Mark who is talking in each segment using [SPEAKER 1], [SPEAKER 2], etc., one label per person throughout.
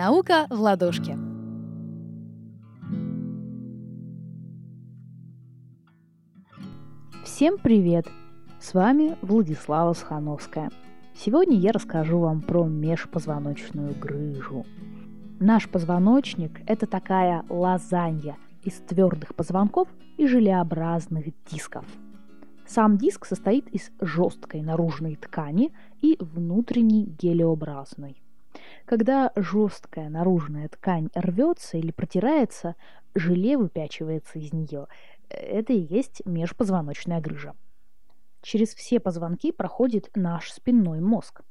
[SPEAKER 1] Наука в ладошке.
[SPEAKER 2] Всем привет! С вами Владислава Схановская. Сегодня я расскажу вам про межпозвоночную грыжу. Наш позвоночник – это такая лазанья из твердых позвонков и желеобразных дисков. Сам диск состоит из жесткой наружной ткани и внутренней гелеобразной. Когда жесткая наружная ткань рвется или протирается, желе выпячивается из нее. Это и есть межпозвоночная грыжа. Через все позвонки проходит наш спинной мозг.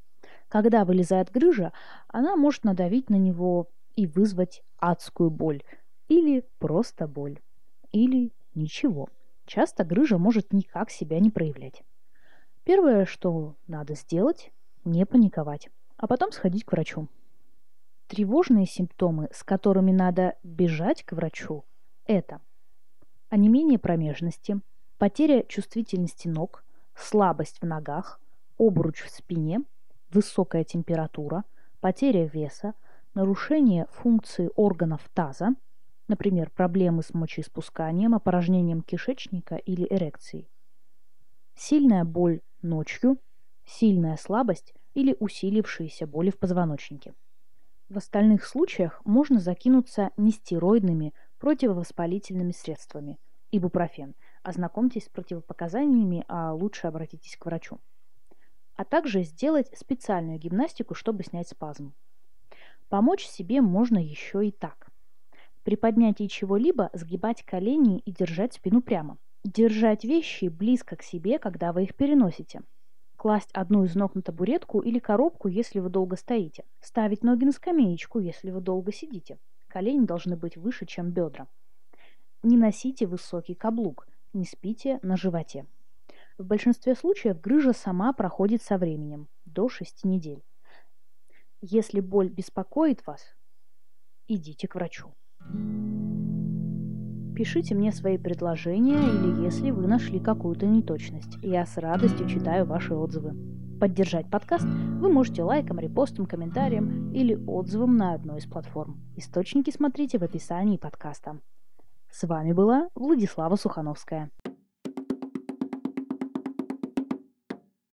[SPEAKER 2] Когда вылезает грыжа, она может надавить на него и вызвать адскую боль. Или просто боль. Или ничего. Часто грыжа может никак себя не проявлять. Первое, что надо сделать, не паниковать, а потом сходить к врачу. Тревожные симптомы, с которыми надо бежать к врачу, это онемение промежности, потеря чувствительности ног, слабость в ногах, обруч в спине, высокая температура, потеря веса, нарушение функции органов таза, например, проблемы с мочеиспусканием, опорожнением кишечника или эрекцией, сильная боль ночью, сильная слабость или усилившиеся боли в позвоночнике. В остальных случаях можно закинуться нестероидными противовоспалительными средствами – ибупрофен – Ознакомьтесь с противопоказаниями, а лучше обратитесь к врачу. А также сделать специальную гимнастику, чтобы снять спазм. Помочь себе можно еще и так. При поднятии чего-либо сгибать колени и держать спину прямо. Держать вещи близко к себе, когда вы их переносите. Класть одну из ног на табуретку или коробку, если вы долго стоите. Ставить ноги на скамеечку, если вы долго сидите. Колени должны быть выше, чем бедра. Не носите высокий каблук – не спите на животе. В большинстве случаев грыжа сама проходит со временем, до 6 недель. Если боль беспокоит вас, идите к врачу. Пишите мне свои предложения или если вы нашли какую-то неточность. Я с радостью читаю ваши отзывы. Поддержать подкаст вы можете лайком, репостом, комментарием или отзывом на одной из платформ. Источники смотрите в описании подкаста. С вами была Владислава Сухановская.